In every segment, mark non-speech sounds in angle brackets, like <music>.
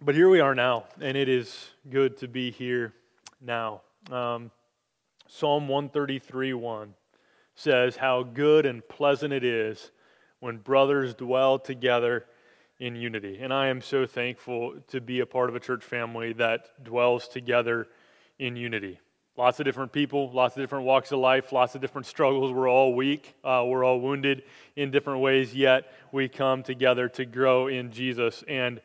but here we are now, and it is good to be here now. Um, Psalm 133 1 says, How good and pleasant it is when brothers dwell together in unity. And I am so thankful to be a part of a church family that dwells together in unity. Lots of different people, lots of different walks of life, lots of different struggles. We're all weak, uh, we're all wounded in different ways, yet we come together to grow in Jesus. And,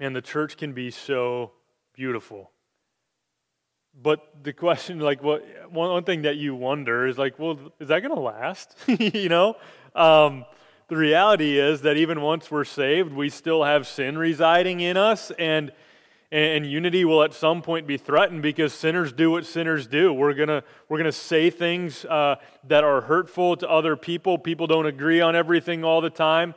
and the church can be so beautiful. But the question, like, what one, one thing that you wonder is like, well, is that going to last? <laughs> you know, um, the reality is that even once we're saved, we still have sin residing in us, and and unity will at some point be threatened because sinners do what sinners do. We're gonna we're gonna say things uh, that are hurtful to other people. People don't agree on everything all the time.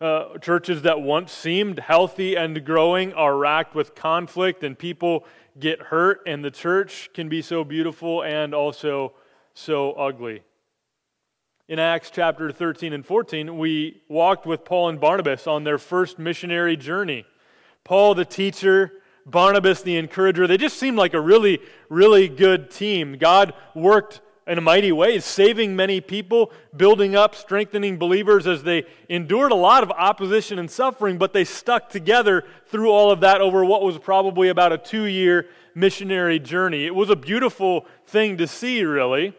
Uh, churches that once seemed healthy and growing are racked with conflict, and people get hurt, and the church can be so beautiful and also so ugly. In Acts chapter 13 and 14, we walked with Paul and Barnabas on their first missionary journey. Paul, the teacher, Barnabas, the encourager, they just seemed like a really, really good team. God worked in a mighty way, saving many people, building up, strengthening believers as they endured a lot of opposition and suffering, but they stuck together through all of that over what was probably about a two year missionary journey. It was a beautiful thing to see, really.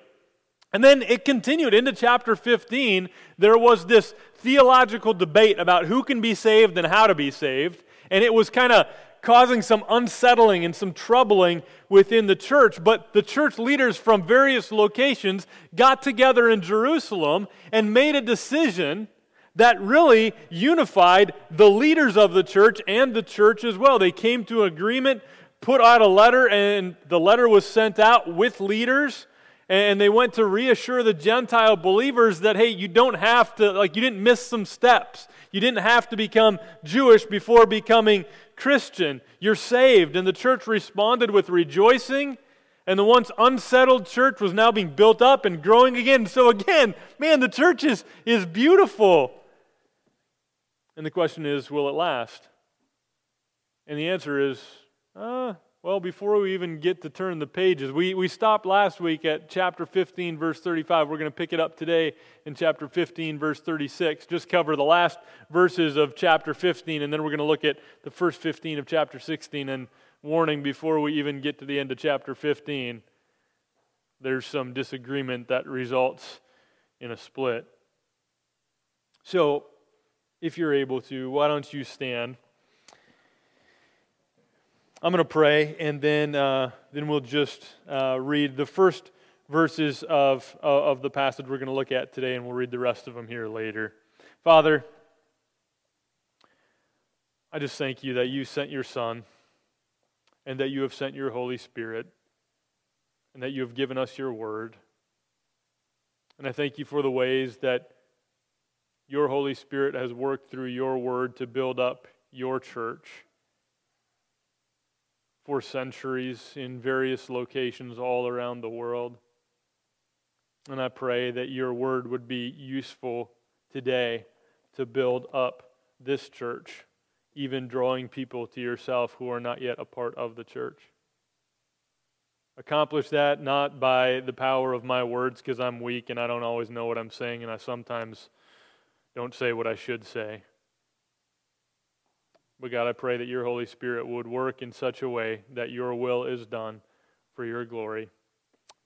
And then it continued into chapter 15. There was this theological debate about who can be saved and how to be saved. And it was kind of causing some unsettling and some troubling within the church. But the church leaders from various locations got together in Jerusalem and made a decision that really unified the leaders of the church and the church as well. They came to an agreement, put out a letter, and the letter was sent out with leaders. And they went to reassure the Gentile believers that, hey, you don't have to, like, you didn't miss some steps. You didn't have to become Jewish before becoming Christian. You're saved. And the church responded with rejoicing. And the once unsettled church was now being built up and growing again. So, again, man, the church is, is beautiful. And the question is, will it last? And the answer is, uh, well, before we even get to turn the pages, we, we stopped last week at chapter 15, verse 35. We're going to pick it up today in chapter 15, verse 36. Just cover the last verses of chapter 15, and then we're going to look at the first 15 of chapter 16. And warning before we even get to the end of chapter 15, there's some disagreement that results in a split. So, if you're able to, why don't you stand? I'm going to pray, and then, uh, then we'll just uh, read the first verses of, uh, of the passage we're going to look at today, and we'll read the rest of them here later. Father, I just thank you that you sent your Son, and that you have sent your Holy Spirit, and that you have given us your word. And I thank you for the ways that your Holy Spirit has worked through your word to build up your church for centuries in various locations all around the world. And I pray that your word would be useful today to build up this church, even drawing people to yourself who are not yet a part of the church. Accomplish that not by the power of my words, because I'm weak and I don't always know what I'm saying, and I sometimes don't say what I should say. But God, I pray that your Holy Spirit would work in such a way that your will is done for your glory.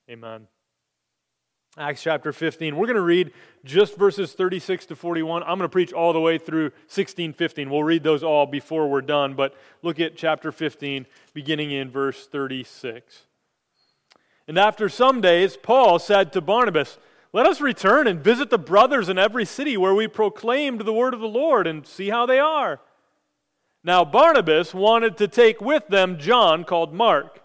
Amen. Acts chapter 15. We're going to read just verses 36 to 41. I'm going to preach all the way through 16, 15. We'll read those all before we're done, but look at chapter 15, beginning in verse 36. And after some days, Paul said to Barnabas, Let us return and visit the brothers in every city where we proclaimed the word of the Lord and see how they are. Now, Barnabas wanted to take with them John, called Mark.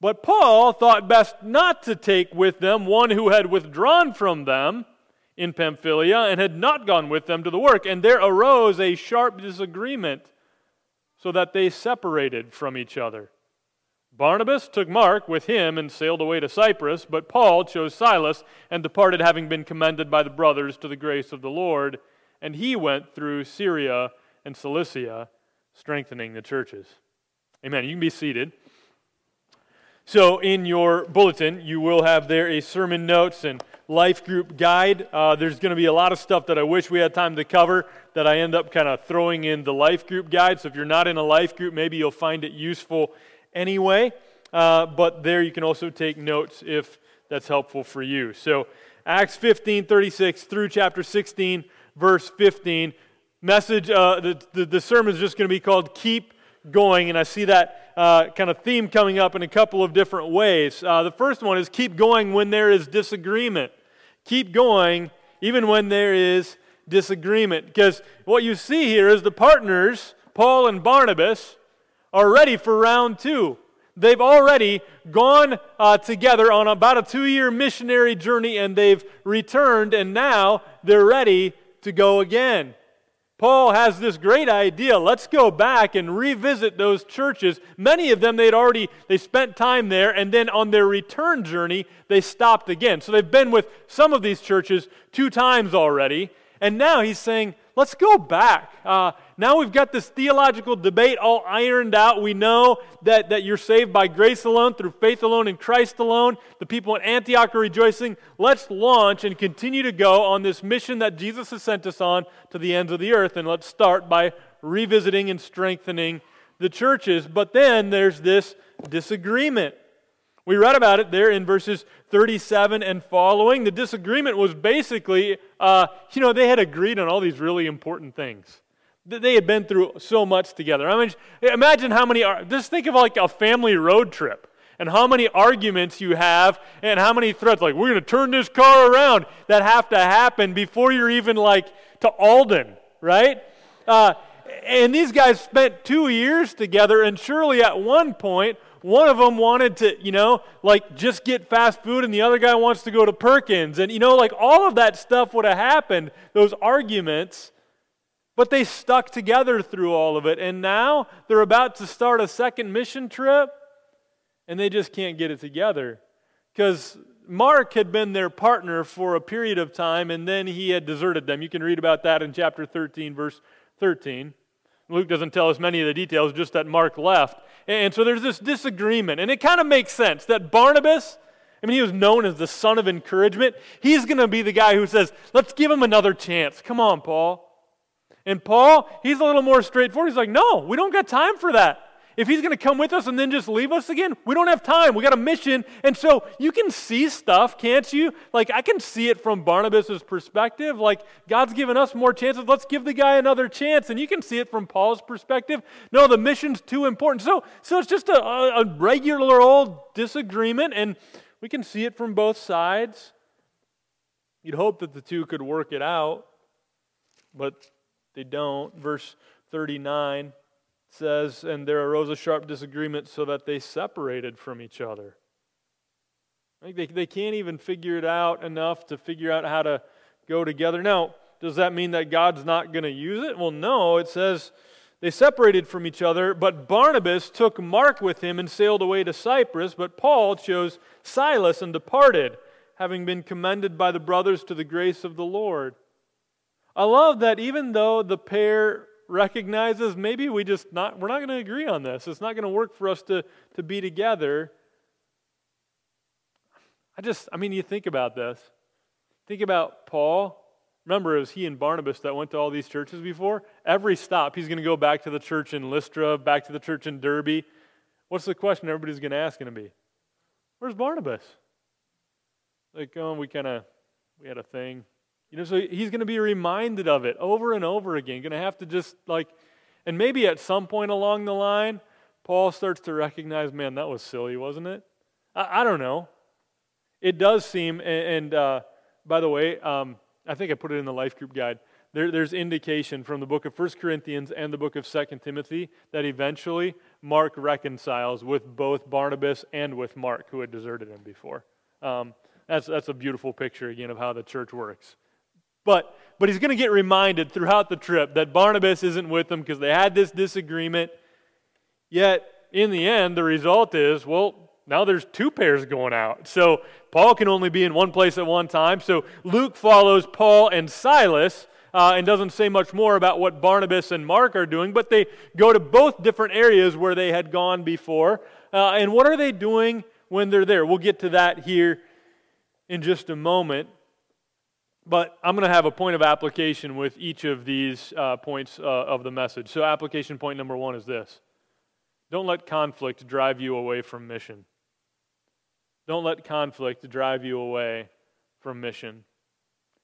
But Paul thought best not to take with them one who had withdrawn from them in Pamphylia and had not gone with them to the work. And there arose a sharp disagreement, so that they separated from each other. Barnabas took Mark with him and sailed away to Cyprus, but Paul chose Silas and departed, having been commended by the brothers to the grace of the Lord. And he went through Syria and Cilicia strengthening the churches. Amen. You can be seated. So, in your bulletin, you will have there a sermon notes and life group guide. Uh, there's going to be a lot of stuff that I wish we had time to cover that I end up kind of throwing in the life group guide. So, if you're not in a life group, maybe you'll find it useful anyway. Uh, but there you can also take notes if that's helpful for you. So, Acts 15 36 through chapter 16, verse 15. Message, uh, the, the, the sermon is just going to be called Keep Going. And I see that uh, kind of theme coming up in a couple of different ways. Uh, the first one is keep going when there is disagreement. Keep going even when there is disagreement. Because what you see here is the partners, Paul and Barnabas, are ready for round two. They've already gone uh, together on about a two year missionary journey and they've returned, and now they're ready to go again. Paul has this great idea. Let's go back and revisit those churches. Many of them they'd already they spent time there and then on their return journey they stopped again. So they've been with some of these churches two times already. And now he's saying, let's go back. Uh, now we've got this theological debate all ironed out. We know that, that you're saved by grace alone, through faith alone, in Christ alone. The people in Antioch are rejoicing. Let's launch and continue to go on this mission that Jesus has sent us on to the ends of the earth. And let's start by revisiting and strengthening the churches. But then there's this disagreement. We read about it there in verses 37 and following. The disagreement was basically, uh, you know, they had agreed on all these really important things. They had been through so much together. I mean, imagine how many, just think of like a family road trip and how many arguments you have and how many threats, like, we're going to turn this car around, that have to happen before you're even like to Alden, right? Uh, and these guys spent two years together, and surely at one point, one of them wanted to, you know, like just get fast food, and the other guy wants to go to Perkins. And, you know, like all of that stuff would have happened, those arguments. But they stuck together through all of it. And now they're about to start a second mission trip, and they just can't get it together. Because Mark had been their partner for a period of time, and then he had deserted them. You can read about that in chapter 13, verse 13. Luke doesn't tell us many of the details, just that Mark left. And so there's this disagreement. And it kind of makes sense that Barnabas, I mean, he was known as the son of encouragement. He's going to be the guy who says, let's give him another chance. Come on, Paul. And Paul, he's a little more straightforward. He's like, no, we don't got time for that. If he's going to come with us and then just leave us again, we don't have time. We got a mission. And so you can see stuff, can't you? Like, I can see it from Barnabas' perspective. Like, God's given us more chances. Let's give the guy another chance. And you can see it from Paul's perspective. No, the mission's too important. So, so it's just a, a regular old disagreement, and we can see it from both sides. You'd hope that the two could work it out, but they don't. Verse 39 says, And there arose a sharp disagreement so that they separated from each other. They, they can't even figure it out enough to figure out how to go together. Now, does that mean that God's not going to use it? Well, no. It says they separated from each other, but Barnabas took Mark with him and sailed away to Cyprus, but Paul chose Silas and departed, having been commended by the brothers to the grace of the Lord. I love that even though the pair recognizes maybe we just not we're not going to agree on this. It's not going to work for us to, to be together. I just I mean you think about this. Think about Paul. Remember, it was he and Barnabas that went to all these churches before? Every stop, he's going to go back to the church in Lystra, back to the church in Derbe. What's the question everybody's going to ask going to be? Where's Barnabas? Like, oh, we kind of, we had a thing. You know, so he's going to be reminded of it over and over again. Going to have to just like, and maybe at some point along the line, Paul starts to recognize, man, that was silly, wasn't it? I, I don't know. It does seem, and, and uh, by the way, um, I think I put it in the life group guide. There, there's indication from the book of 1 Corinthians and the book of 2 Timothy that eventually Mark reconciles with both Barnabas and with Mark, who had deserted him before. Um, that's, that's a beautiful picture, again, of how the church works. But, but he's going to get reminded throughout the trip that Barnabas isn't with them because they had this disagreement. Yet, in the end, the result is well, now there's two pairs going out. So Paul can only be in one place at one time. So Luke follows Paul and Silas uh, and doesn't say much more about what Barnabas and Mark are doing, but they go to both different areas where they had gone before. Uh, and what are they doing when they're there? We'll get to that here in just a moment. But I'm going to have a point of application with each of these uh, points uh, of the message. So, application point number one is this don't let conflict drive you away from mission. Don't let conflict drive you away from mission.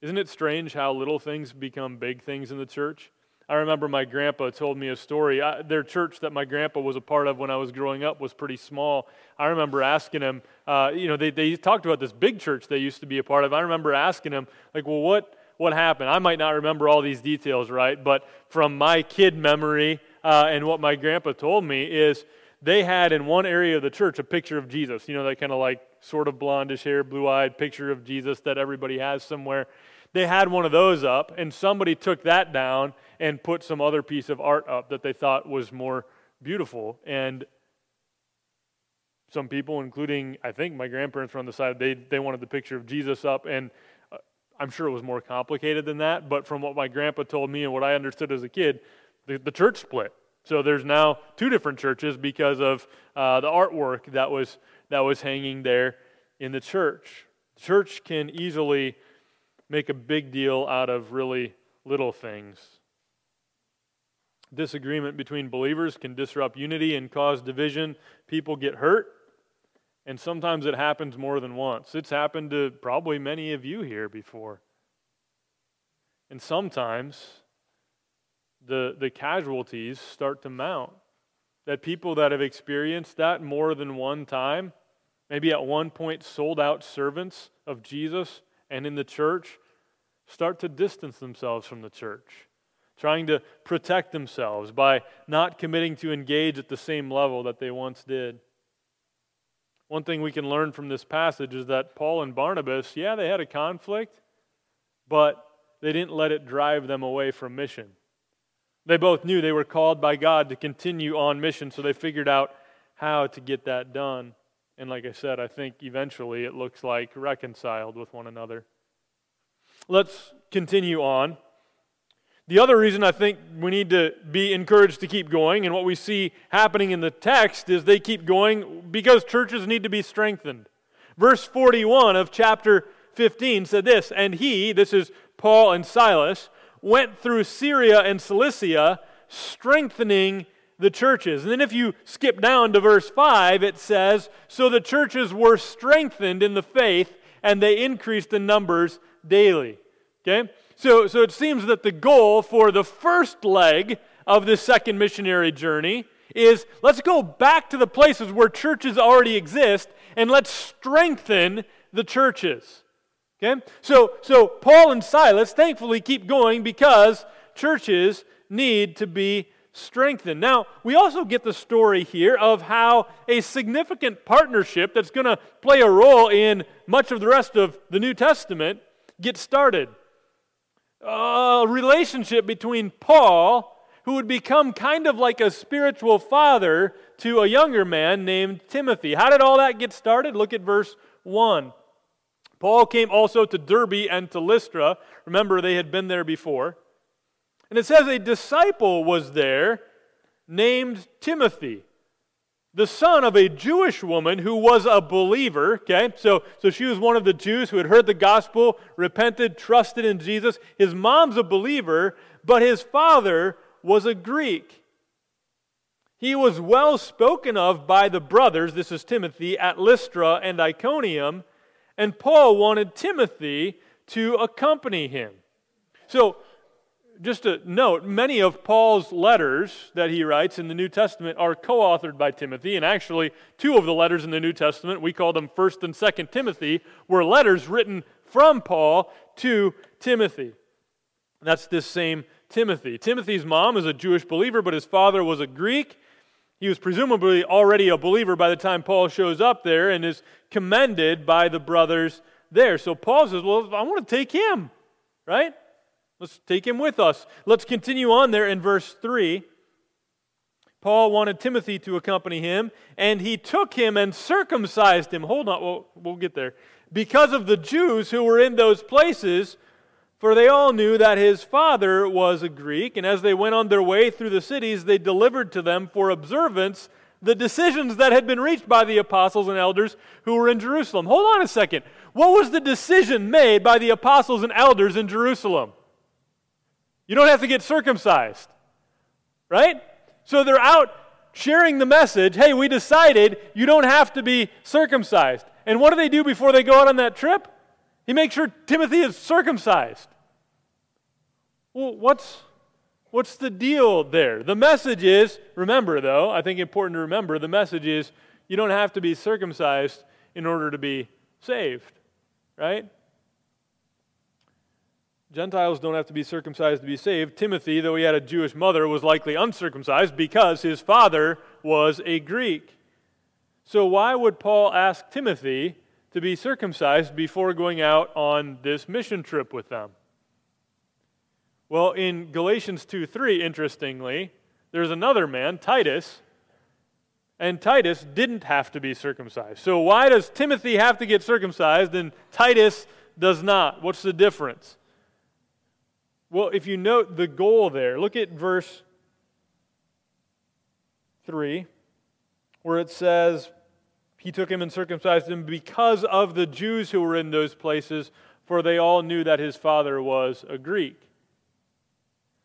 Isn't it strange how little things become big things in the church? I remember my grandpa told me a story. I, their church that my grandpa was a part of when I was growing up was pretty small. I remember asking him, uh, you know, they, they talked about this big church they used to be a part of. I remember asking him, like, well, what, what happened? I might not remember all these details, right? But from my kid memory uh, and what my grandpa told me is they had in one area of the church a picture of Jesus, you know, that kind of like sort of blondish hair, blue eyed picture of Jesus that everybody has somewhere. They had one of those up, and somebody took that down and put some other piece of art up that they thought was more beautiful. And some people, including I think my grandparents were on the side, they, they wanted the picture of Jesus up. And uh, I'm sure it was more complicated than that. But from what my grandpa told me and what I understood as a kid, the, the church split. So there's now two different churches because of uh, the artwork that was, that was hanging there in the church. The church can easily make a big deal out of really little things. Disagreement between believers can disrupt unity and cause division. People get hurt, and sometimes it happens more than once. It's happened to probably many of you here before. And sometimes the, the casualties start to mount. That people that have experienced that more than one time, maybe at one point sold out servants of Jesus and in the church, start to distance themselves from the church trying to protect themselves by not committing to engage at the same level that they once did. One thing we can learn from this passage is that Paul and Barnabas, yeah, they had a conflict, but they didn't let it drive them away from mission. They both knew they were called by God to continue on mission, so they figured out how to get that done. And like I said, I think eventually it looks like reconciled with one another. Let's continue on. The other reason I think we need to be encouraged to keep going, and what we see happening in the text is they keep going because churches need to be strengthened. Verse 41 of chapter 15 said this And he, this is Paul and Silas, went through Syria and Cilicia, strengthening the churches. And then if you skip down to verse 5, it says, So the churches were strengthened in the faith, and they increased in numbers daily. Okay? So, so it seems that the goal for the first leg of this second missionary journey is let's go back to the places where churches already exist and let's strengthen the churches. Okay? So, so Paul and Silas thankfully keep going because churches need to be strengthened. Now, we also get the story here of how a significant partnership that's going to play a role in much of the rest of the New Testament gets started a relationship between Paul, who would become kind of like a spiritual father to a younger man named Timothy. How did all that get started? Look at verse 1. Paul came also to Derbe and to Lystra. Remember, they had been there before. And it says a disciple was there named Timothy the son of a Jewish woman who was a believer. Okay, so, so she was one of the Jews who had heard the gospel, repented, trusted in Jesus. His mom's a believer, but his father was a Greek. He was well spoken of by the brothers, this is Timothy, at Lystra and Iconium, and Paul wanted Timothy to accompany him. So just a note many of Paul's letters that he writes in the New Testament are co authored by Timothy, and actually, two of the letters in the New Testament, we call them 1st and 2nd Timothy, were letters written from Paul to Timothy. That's this same Timothy. Timothy's mom is a Jewish believer, but his father was a Greek. He was presumably already a believer by the time Paul shows up there and is commended by the brothers there. So Paul says, Well, I want to take him, right? Let's take him with us. Let's continue on there in verse 3. Paul wanted Timothy to accompany him, and he took him and circumcised him. Hold on, we'll, we'll get there. Because of the Jews who were in those places, For they all knew that his father was a Greek, and as they went on their way through the cities, they delivered to them for observance the decisions that had been reached by the apostles and elders who were in Jerusalem. Hold on a second. What was the decision made by the apostles and elders in Jerusalem? You don't have to get circumcised, right? So they're out sharing the message hey, we decided you don't have to be circumcised. And what do they do before they go out on that trip? He makes sure Timothy is circumcised. Well, what's, what's the deal there? The message is remember, though, I think important to remember the message is you don't have to be circumcised in order to be saved, right? Gentiles don't have to be circumcised to be saved. Timothy, though he had a Jewish mother, was likely uncircumcised because his father was a Greek. So, why would Paul ask Timothy to be circumcised before going out on this mission trip with them? Well, in Galatians 2 3, interestingly, there's another man, Titus, and Titus didn't have to be circumcised. So, why does Timothy have to get circumcised and Titus does not? What's the difference? Well, if you note the goal there, look at verse 3, where it says, He took him and circumcised him because of the Jews who were in those places, for they all knew that his father was a Greek.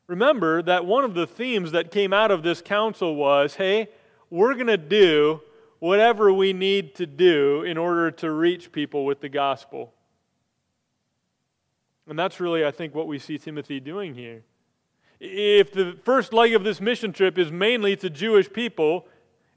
Remember that one of the themes that came out of this council was hey, we're going to do whatever we need to do in order to reach people with the gospel. And that's really, I think, what we see Timothy doing here. If the first leg of this mission trip is mainly to Jewish people,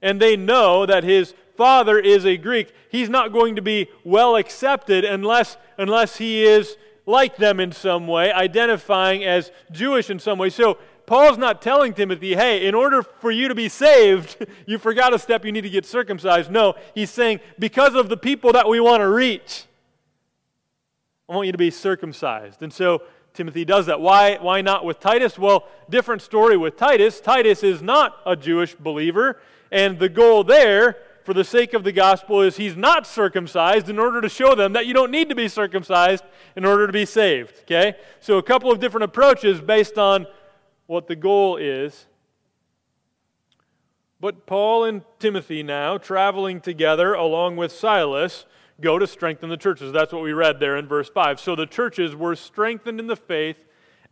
and they know that his father is a Greek, he's not going to be well accepted unless, unless he is like them in some way, identifying as Jewish in some way. So Paul's not telling Timothy, hey, in order for you to be saved, <laughs> you forgot a step, you need to get circumcised. No, he's saying, because of the people that we want to reach, I want you to be circumcised. And so Timothy does that. Why, why not with Titus? Well, different story with Titus. Titus is not a Jewish believer, and the goal there, for the sake of the gospel, is he's not circumcised in order to show them that you don't need to be circumcised in order to be saved. Okay? So a couple of different approaches based on what the goal is. But Paul and Timothy now, traveling together along with Silas, go to strengthen the churches. That's what we read there in verse 5. So the churches were strengthened in the faith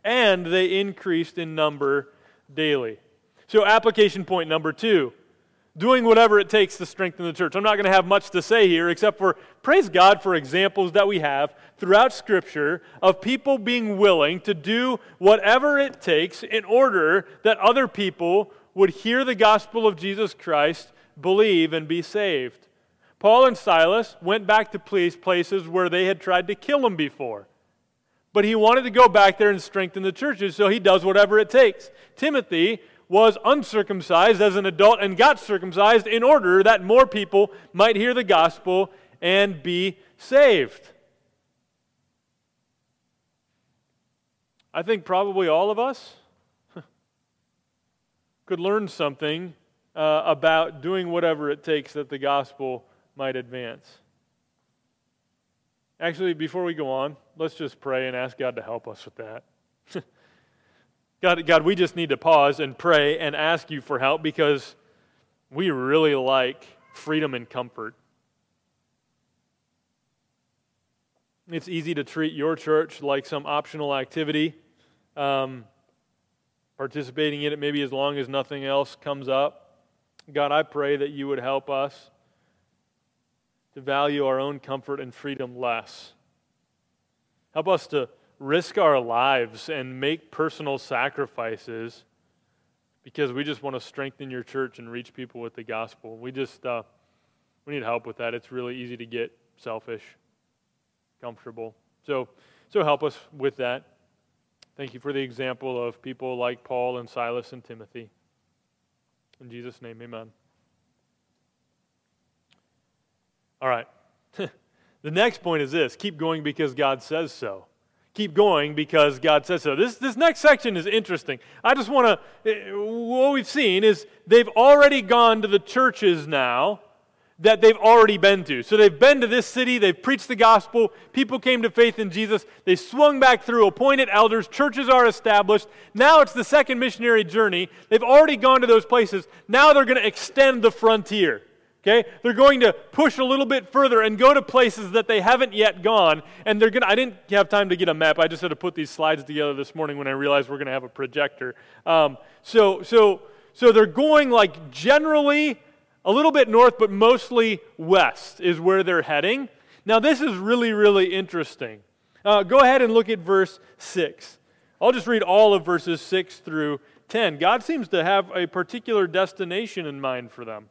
and they increased in number daily. So, application point number two doing whatever it takes to strengthen the church. I'm not going to have much to say here except for praise God for examples that we have throughout Scripture of people being willing to do whatever it takes in order that other people would hear the gospel of Jesus Christ, believe, and be saved. Paul and Silas went back to places where they had tried to kill him before. But he wanted to go back there and strengthen the churches, so he does whatever it takes. Timothy was uncircumcised as an adult and got circumcised in order that more people might hear the gospel and be saved. I think probably all of us <laughs> could learn something uh, about doing whatever it takes that the gospel might advance. Actually, before we go on, let's just pray and ask God to help us with that. <laughs> God, God, we just need to pause and pray and ask you for help because we really like freedom and comfort. It's easy to treat your church like some optional activity, um, participating in it maybe as long as nothing else comes up. God, I pray that you would help us to value our own comfort and freedom less. Help us to risk our lives and make personal sacrifices because we just want to strengthen your church and reach people with the gospel. We just uh, we need help with that. It's really easy to get selfish, comfortable. So so help us with that. Thank you for the example of people like Paul and Silas and Timothy. In Jesus' name, amen. All right. <laughs> the next point is this keep going because God says so. Keep going because God says so. This, this next section is interesting. I just want to, eh, what we've seen is they've already gone to the churches now. that they've already been to. So they've been to this city, they've preached the gospel, people came to faith in Jesus, they swung back through, appointed elders, churches are established. Now it's the second missionary journey. They've already gone to those places. Now they're going to extend the frontier. Okay? They're going to push a little bit further and go to places that they haven't yet gone. And they're going to, I didn't have time to get a map. I just had to put these slides together this morning when I realized we're going to have a projector. Um, so, so, so they're going like generally a little bit north, but mostly west is where they're heading. Now, this is really, really interesting. Uh, go ahead and look at verse 6. I'll just read all of verses 6 through 10. God seems to have a particular destination in mind for them.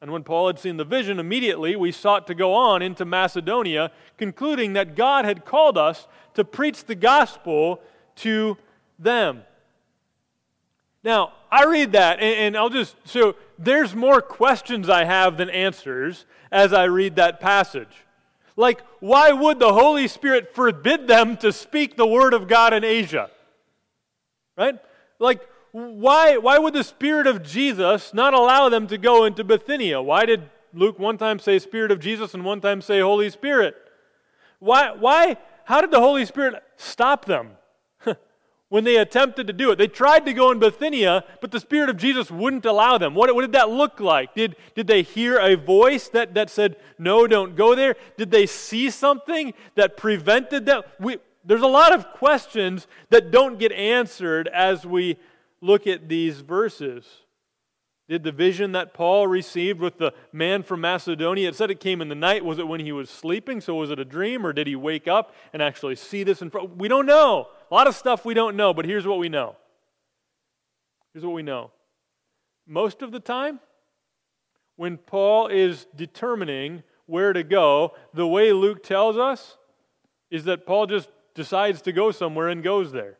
And when Paul had seen the vision, immediately we sought to go on into Macedonia, concluding that God had called us to preach the gospel to them. Now, I read that, and, I'll just, so there's more questions I have than answers as I read that passage. Like, why would the Holy Spirit forbid them to speak the word of God in Asia? Right? Like, why, why would the Spirit of Jesus not allow them to go into Bithynia? Why did Luke one time say Spirit of Jesus and one time say Holy Spirit? Why, why, how did the Holy Spirit stop them <laughs> when they attempted to do it? They tried to go in Bithynia, but the Spirit of Jesus wouldn't allow them. What, what did that look like? Did, did they hear a voice that, that said, no, don't go there? Did they see something that prevented them? We, there's a lot of questions that don't get answered as we look at these verses. Did the vision that Paul received with the man from Macedonia, it said it came in the night. Was it when he was sleeping? So was it a dream, or did he wake up and actually see this in front? We don't know. A lot of stuff we don't know, but here's what we know. Here's what we know. Most of the time, when Paul is determining where to go, the way Luke tells us is that Paul just decides to go somewhere and goes there.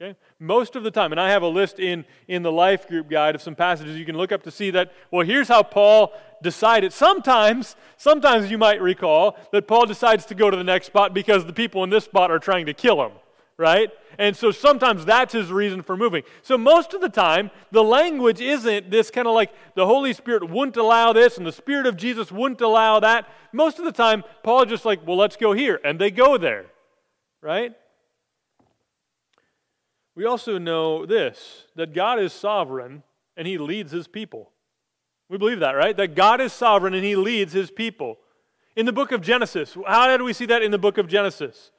Okay? Most of the time, and I have a list in, in the life group guide of some passages you can look up to see that, well, here's how Paul decided. Sometimes, sometimes you might recall that Paul decides to go to the next spot because the people in this spot are trying to kill him, right? And so sometimes that's his reason for moving. So most of the time, the language isn't this kind of like the Holy Spirit wouldn't allow this and the Spirit of Jesus wouldn't allow that. Most of the time, Paul just like, well, let's go here. And they go there, right? We also know this that God is sovereign and he leads his people. We believe that, right? That God is sovereign and he leads his people. In the book of Genesis, how did we see that in the book of Genesis?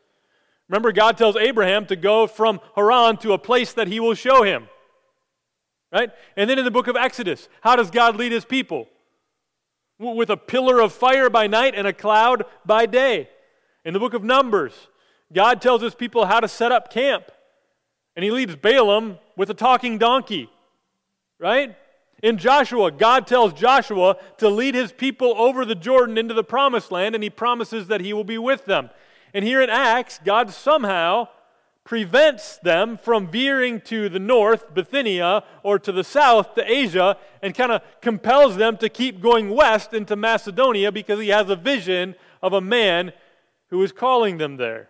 Remember, God tells Abraham to go from Haran to a place that he will show him. Right? And then in the book of Exodus, how does God lead his people? With a pillar of fire by night and a cloud by day. In the book of Numbers, God tells his people how to set up camp. And he leads Balaam with a talking donkey, right? In Joshua, God tells Joshua to lead his people over the Jordan into the promised land, and he promises that he will be with them. And here in Acts, God somehow prevents them from veering to the north, Bithynia, or to the south, to Asia, and kind of compels them to keep going west into Macedonia because he has a vision of a man who is calling them there.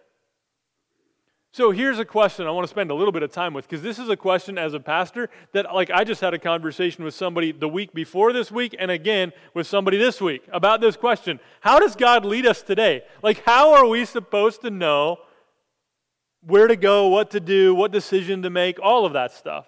So here's a question I want to spend a little bit of time with because this is a question as a pastor that like I just had a conversation with somebody the week before this week and again with somebody this week about this question. How does God lead us today? Like how are we supposed to know where to go, what to do, what decision to make, all of that stuff?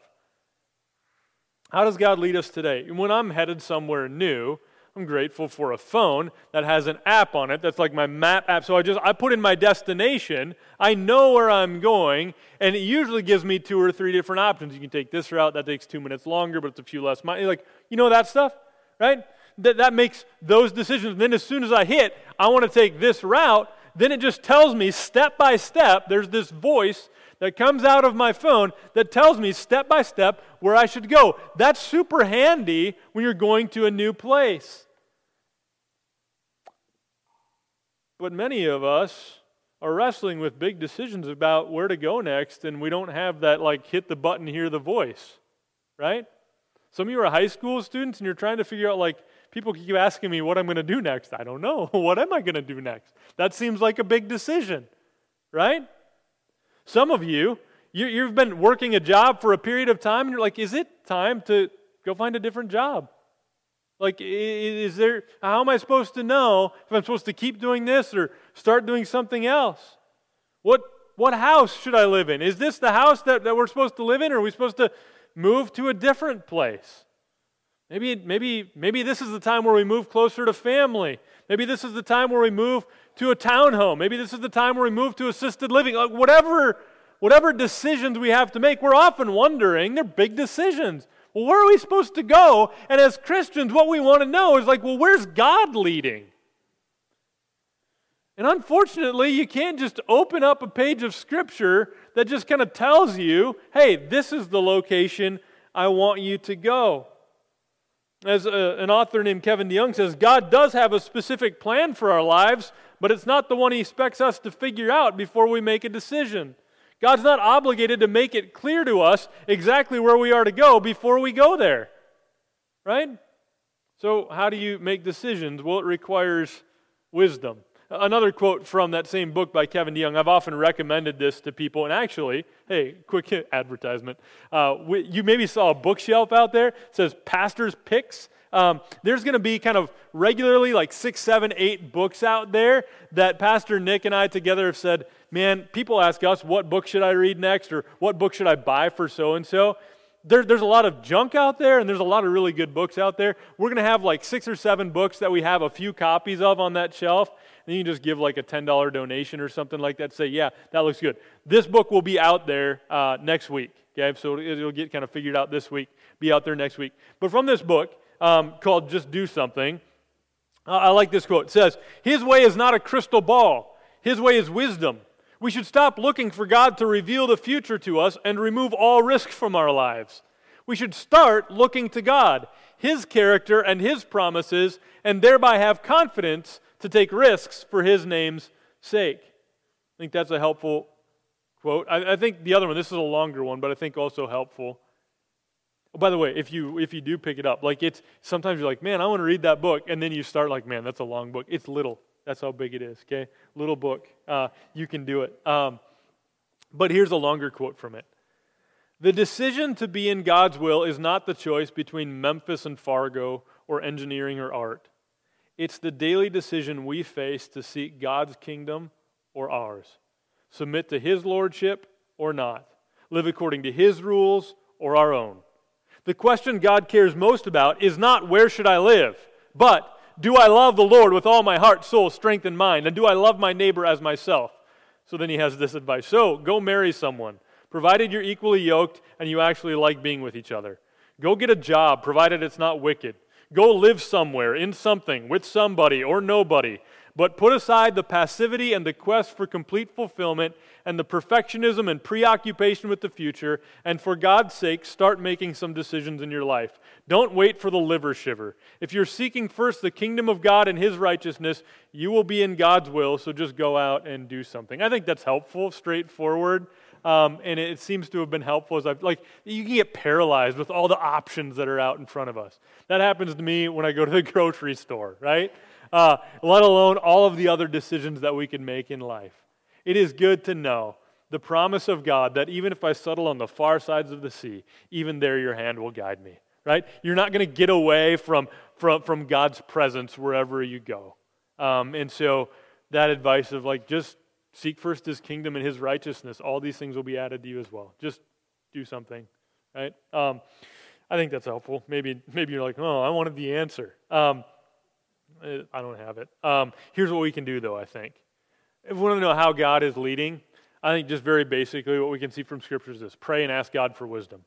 How does God lead us today? When I'm headed somewhere new, I'm grateful for a phone that has an app on it that's like my map app. So I just I put in my destination, I know where I'm going, and it usually gives me two or three different options. You can take this route, that takes two minutes longer, but it's a few less miles. Like, you know that stuff, right? That, that makes those decisions. And then as soon as I hit, I want to take this route, then it just tells me step by step, there's this voice that comes out of my phone that tells me step by step where I should go. That's super handy when you're going to a new place. But many of us are wrestling with big decisions about where to go next, and we don't have that, like, hit the button, hear the voice, right? Some of you are high school students and you're trying to figure out, like, people keep asking me what I'm going to do next. I don't know. <laughs> what am I going to do next? That seems like a big decision, right? Some of you, you have been working a job for a period of time and you're like, is it time to go find a different job? Like, is there, how am I supposed to know if I'm supposed to keep doing this or start doing something else? What, what house should I live in? Is this the house that, that we're supposed to live in or are we supposed to move to a different place. Maybe, maybe, maybe this is the time where we move closer to family. Maybe this is the time where we move to a townhome. Maybe this is the time where we move to assisted living. Like whatever, whatever decisions we have to make, we're often wondering, they're big decisions. Well, where are we supposed to go? And as Christians, what we want to know is like, well, where's God leading? And unfortunately, you can't just open up a page of Scripture that just kind of tells you, hey, this is the location I want you to go. As a, an author named Kevin DeYoung says, God does have a specific plan for our lives, but it's not the one He expects us to figure out before we make a decision. God's not obligated to make it clear to us exactly where we are to go before we go there. Right? So, how do you make decisions? Well, it requires wisdom. Another quote from that same book by Kevin DeYoung. I've often recommended this to people, and actually, hey, quick <laughs> advertisement. Uh, you maybe saw a bookshelf out there it says Pastor's Picks. Um, there's going to be kind of regularly like six, seven, eight books out there that Pastor Nick and I together have said, man, people ask us, what book should I read next, or what book should I buy for so and so? there's a lot of junk out there and there's a lot of really good books out there. We're going to have like six or seven books that we have a few copies of on that shelf. Then you can just give like a $10 donation or something like that. Say, yeah, that looks good. This book will be out there uh, next week. Okay, so it'll get kind of figured out this week, be out there next week. But from this book um, called Just Do Something, uh, I like this quote. It says, His way is not a crystal ball, His way is wisdom. We should stop looking for God to reveal the future to us and remove all risk from our lives. We should start looking to God, His character, and His promises, and thereby have confidence to take risks for his name's sake. I think that's a helpful quote. I, I think the other one, this is a longer one, but I think also helpful. Oh, by the way, if you if you do pick it up, like it's sometimes you're like, man, I want to read that book, and then you start like, man, that's a long book. It's little. That's how big it is. Okay, little book. Uh, you can do it. Um, but here's a longer quote from it. The decision to be in God's will is not the choice between Memphis and Fargo or engineering or art. It's the daily decision we face to seek God's kingdom or ours, submit to His lordship or not, live according to His rules or our own. The question God cares most about is not where should I live, but do I love the Lord with all my heart, soul, strength, and mind? And do I love my neighbor as myself? So then he has this advice. So go marry someone, provided you're equally yoked and you actually like being with each other. Go get a job, provided it's not wicked. Go live somewhere, in something, with somebody or nobody. But put aside the passivity and the quest for complete fulfillment and the perfectionism and preoccupation with the future, and for God's sake, start making some decisions in your life. Don't wait for the liver shiver. If you're seeking first the kingdom of God and His righteousness, you will be in God's will, so just go out and do something. I think that's helpful, straightforward. Um, and it seems to have been helpful as I've, like, you can get paralyzed with all the options that are out in front of us. That happens to me when I go to the <laughs> grocery store, right? Uh, let alone all of the other decisions that we can make in life. It is good to know the promise of God that even if I settle on the far sides of the sea, even there your hand will guide me, right? You're not going to get away from, from, from God's presence wherever you go. Um, and so that advice of like just Seek first his kingdom and his righteousness. All these things will be added to you as well. Just do something, right? Um, I think that's helpful. Maybe, maybe you're like, oh, I wanted the answer. Um, I don't have it. Um, here's what we can do, though, I think. If we want to know how God is leading, I think just very basically what we can see from Scripture is this pray and ask God for wisdom.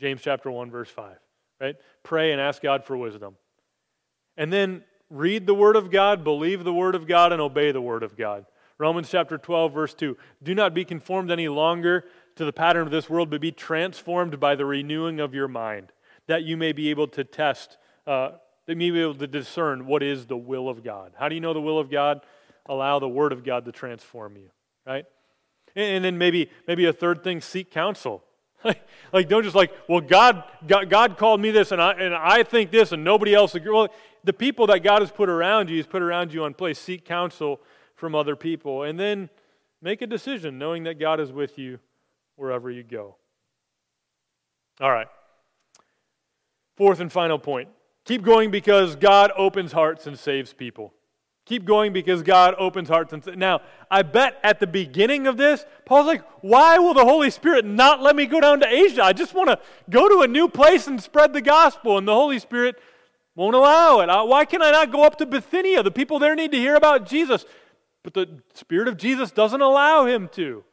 James chapter 1, verse 5, right? Pray and ask God for wisdom. And then read the Word of God, believe the Word of God, and obey the Word of God. Romans chapter 12, verse 2. Do not be conformed any longer to the pattern of this world, but be transformed by the renewing of your mind, that you may be able to test, uh, that may be able to discern what is the will of God. How do you know the will of God? allow the Word of God to transform you, right? And, and then maybe, maybe a third thing seek counsel. <laughs> like, don't just like, well, God, God, God called me this, and I, and I think this, and nobody else agrees. Well, the people that God has put around you, He's put around you on place. Seek counsel from other people. And then make a decision knowing that God is with you wherever you go. All right. Fourth and final point keep going because God opens hearts and saves people. Keep going because God opens hearts and. Now, I bet at the beginning of this, Paul's like, why will the Holy Spirit not let me go down to Asia? I just want to go to a new place and spread the gospel. And the Holy Spirit won't allow it. Why can I not go up to Bithynia? The people there need to hear about Jesus. But the Spirit of Jesus doesn't allow him to.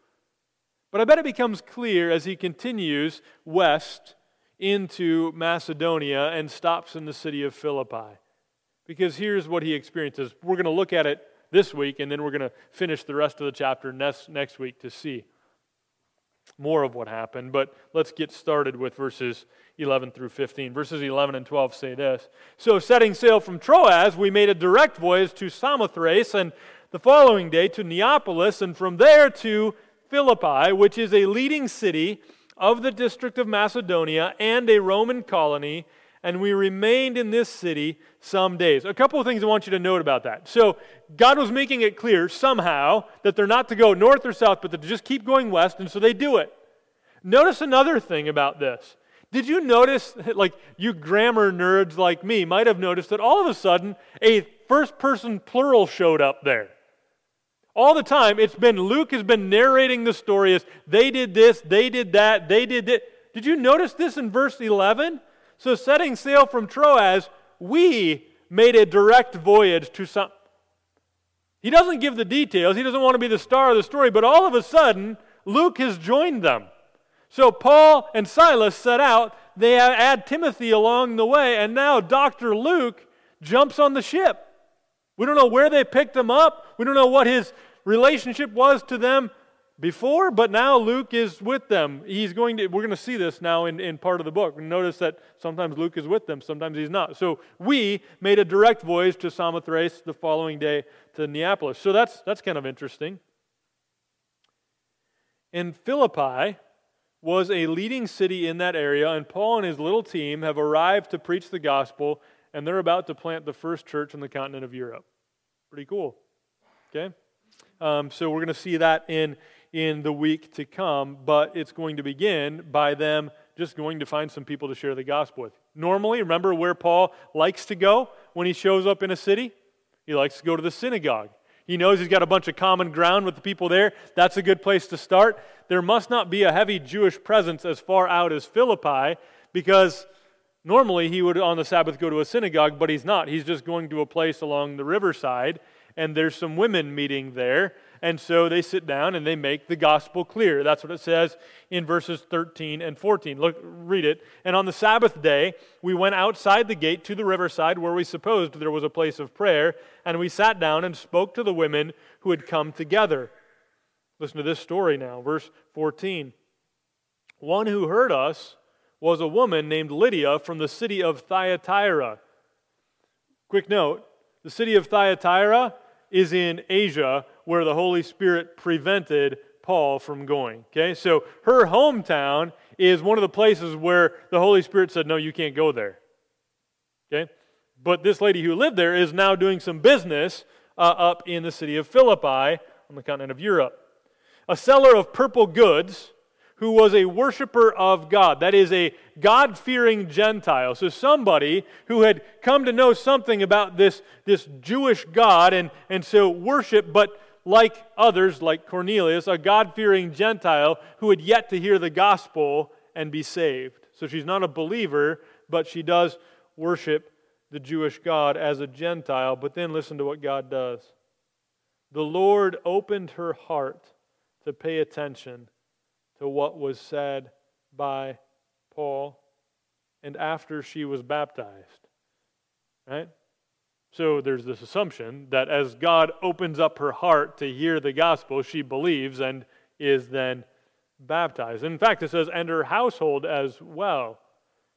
But I bet it becomes clear as he continues west into Macedonia and stops in the city of Philippi. Because here's what he experiences. We're going to look at it this week, and then we're going to finish the rest of the chapter next, next week to see more of what happened. But let's get started with verses 11 through 15. Verses 11 and 12 say this So, setting sail from Troas, we made a direct voyage to Samothrace, and the following day to Neapolis, and from there to Philippi, which is a leading city of the district of Macedonia and a Roman colony, and we remained in this city some days. A couple of things I want you to note about that. So, God was making it clear somehow that they're not to go north or south, but to just keep going west, and so they do it. Notice another thing about this. Did you notice, <laughs> like you grammar nerds like me might have noticed that all of a sudden a first person plural showed up there? All the time, it's been Luke has been narrating the story as they did this, they did that, they did that. Did you notice this in verse 11? So, setting sail from Troas, we made a direct voyage to some. He doesn't give the details, he doesn't want to be the star of the story, but all of a sudden, Luke has joined them. So, Paul and Silas set out, they add Timothy along the way, and now Dr. Luke jumps on the ship. We don't know where they picked him up. We don't know what his relationship was to them before, but now Luke is with them. He's going to, we're going to see this now in, in part of the book. Notice that sometimes Luke is with them, sometimes he's not. So we made a direct voyage to Samothrace the following day to Neapolis. So that's, that's kind of interesting. And Philippi was a leading city in that area, and Paul and his little team have arrived to preach the gospel and they're about to plant the first church on the continent of Europe. Pretty cool. Okay? Um, so we're going to see that in, in the week to come, but it's going to begin by them just going to find some people to share the gospel with. Normally, remember where Paul likes to go when he shows up in a city? He likes to go to the synagogue. He knows he's got a bunch of common ground with the people there. That's a good place to start. There must not be a heavy Jewish presence as far out as Philippi because Normally, he would on the Sabbath go to a synagogue, but he's not. He's just going to a place along the riverside, and there's some women meeting there. And so they sit down and they make the gospel clear. That's what it says in verses 13 and 14. Look, read it. And on the Sabbath day, we went outside the gate to the riverside where we supposed there was a place of prayer, and we sat down and spoke to the women who had come together. Listen to this story now, verse 14. One who heard us was a woman named Lydia from the city of Thyatira. Quick note the city of Thyatira is in Asia where the Holy Spirit prevented Paul from going. Okay, so her hometown is one of the places where the Holy Spirit said, No, you can't go there. Okay, but this lady who lived there is now doing some business uh, up in the city of Philippi on the continent of Europe. A seller of purple goods who was a worshiper of God. That is a God fearing Gentile. So somebody who had come to know something about this, this Jewish God and, and so worship, but like others, like Cornelius, a God fearing Gentile who had yet to hear the gospel and be saved. So she's not a believer, but she does worship the Jewish God as a Gentile. But then listen to what God does. The Lord opened her heart to pay attention to what was said by Paul and after she was baptized. Right? So there's this assumption that as God opens up her heart to hear the gospel, she believes and is then baptized. In fact, it says, and her household as well.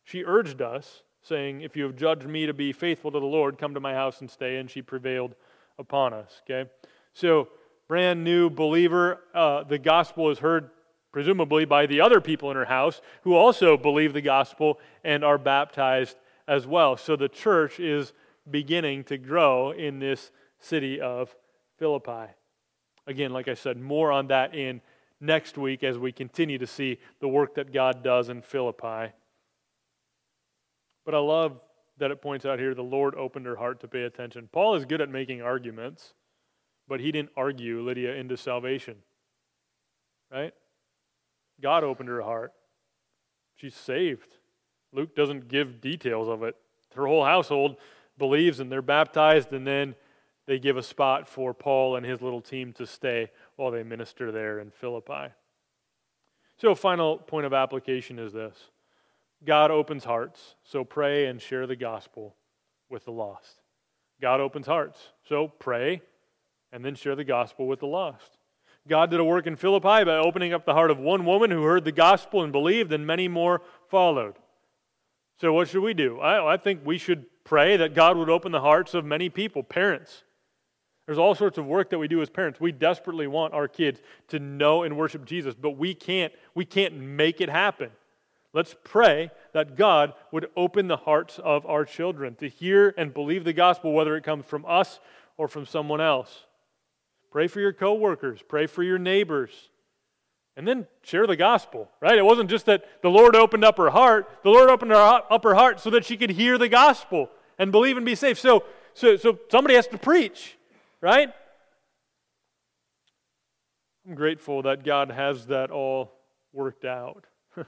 She urged us, saying, If you have judged me to be faithful to the Lord, come to my house and stay. And she prevailed upon us. Okay? So, brand new believer, uh, the gospel is heard presumably by the other people in her house who also believe the gospel and are baptized as well. So the church is beginning to grow in this city of Philippi. Again, like I said, more on that in next week as we continue to see the work that God does in Philippi. But I love that it points out here the Lord opened her heart to pay attention. Paul is good at making arguments, but he didn't argue Lydia into salvation. Right? God opened her heart. She's saved. Luke doesn't give details of it. Her whole household believes and they're baptized, and then they give a spot for Paul and his little team to stay while they minister there in Philippi. So, final point of application is this God opens hearts, so pray and share the gospel with the lost. God opens hearts, so pray and then share the gospel with the lost. God did a work in Philippi by opening up the heart of one woman who heard the gospel and believed, and many more followed. So, what should we do? I, I think we should pray that God would open the hearts of many people, parents. There's all sorts of work that we do as parents. We desperately want our kids to know and worship Jesus, but we can't, we can't make it happen. Let's pray that God would open the hearts of our children to hear and believe the gospel, whether it comes from us or from someone else. Pray for your coworkers, pray for your neighbors, and then share the gospel, right? It wasn't just that the Lord opened up her heart, the Lord opened her, up her heart so that she could hear the gospel and believe and be saved. So, so, so somebody has to preach, right? I'm grateful that God has that all worked out. <laughs>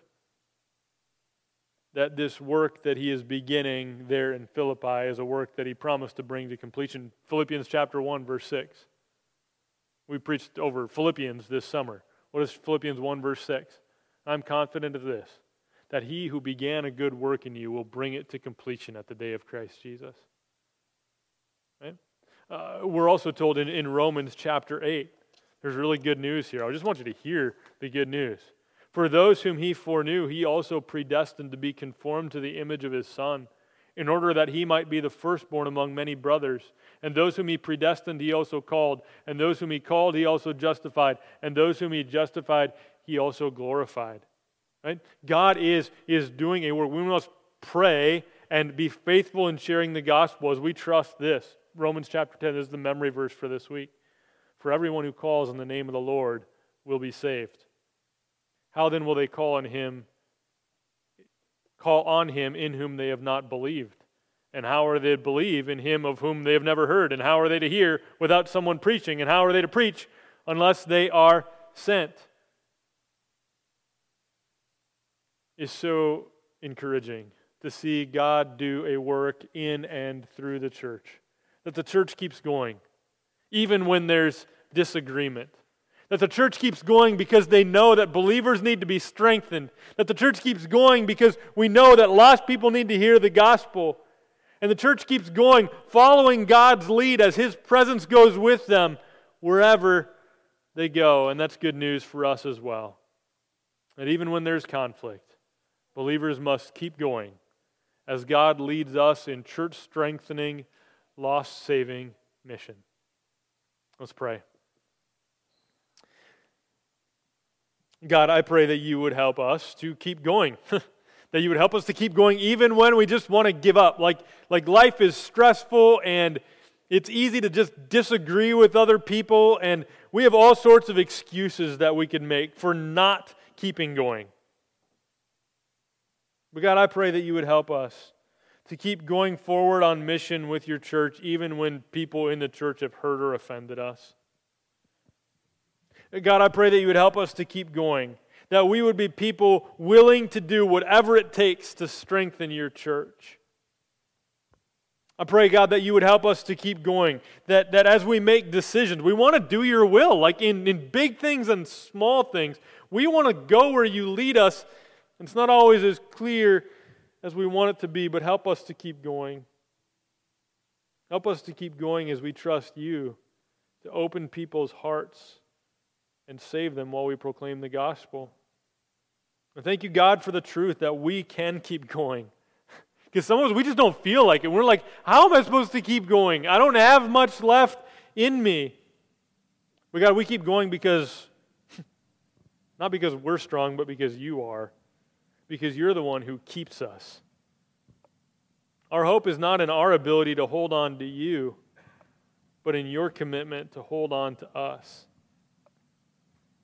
that this work that he is beginning there in Philippi is a work that he promised to bring to completion. Philippians chapter 1, verse 6. We preached over Philippians this summer. What is Philippians 1, verse 6? I'm confident of this, that he who began a good work in you will bring it to completion at the day of Christ Jesus. Right? Uh, we're also told in, in Romans chapter 8, there's really good news here. I just want you to hear the good news. For those whom he foreknew, he also predestined to be conformed to the image of his Son in order that he might be the firstborn among many brothers. And those whom he predestined, he also called. And those whom he called, he also justified. And those whom he justified, he also glorified. Right? God is, is doing a work. We must pray and be faithful in sharing the gospel as we trust this. Romans chapter 10 this is the memory verse for this week. For everyone who calls on the name of the Lord will be saved. How then will they call on him call on him in whom they have not believed? And how are they to believe in him of whom they have never heard? And how are they to hear without someone preaching? And how are they to preach unless they are sent? Is so encouraging to see God do a work in and through the church. That the church keeps going, even when there's disagreement. That the church keeps going because they know that believers need to be strengthened. That the church keeps going because we know that lost people need to hear the gospel. And the church keeps going, following God's lead as His presence goes with them wherever they go. And that's good news for us as well. That even when there's conflict, believers must keep going as God leads us in church strengthening, lost saving mission. Let's pray. God, I pray that you would help us to keep going. <laughs> that you would help us to keep going even when we just want to give up. Like, like life is stressful and it's easy to just disagree with other people, and we have all sorts of excuses that we can make for not keeping going. But God, I pray that you would help us to keep going forward on mission with your church, even when people in the church have hurt or offended us. God, I pray that you would help us to keep going, that we would be people willing to do whatever it takes to strengthen your church. I pray, God, that you would help us to keep going, that, that as we make decisions, we want to do your will, like in, in big things and small things. We want to go where you lead us. It's not always as clear as we want it to be, but help us to keep going. Help us to keep going as we trust you to open people's hearts and save them while we proclaim the gospel. And thank you, God, for the truth that we can keep going. <laughs> Because sometimes we just don't feel like it. We're like, how am I supposed to keep going? I don't have much left in me. But God, we keep going because, <laughs> not because we're strong, but because you are. Because you're the one who keeps us. Our hope is not in our ability to hold on to you, but in your commitment to hold on to us.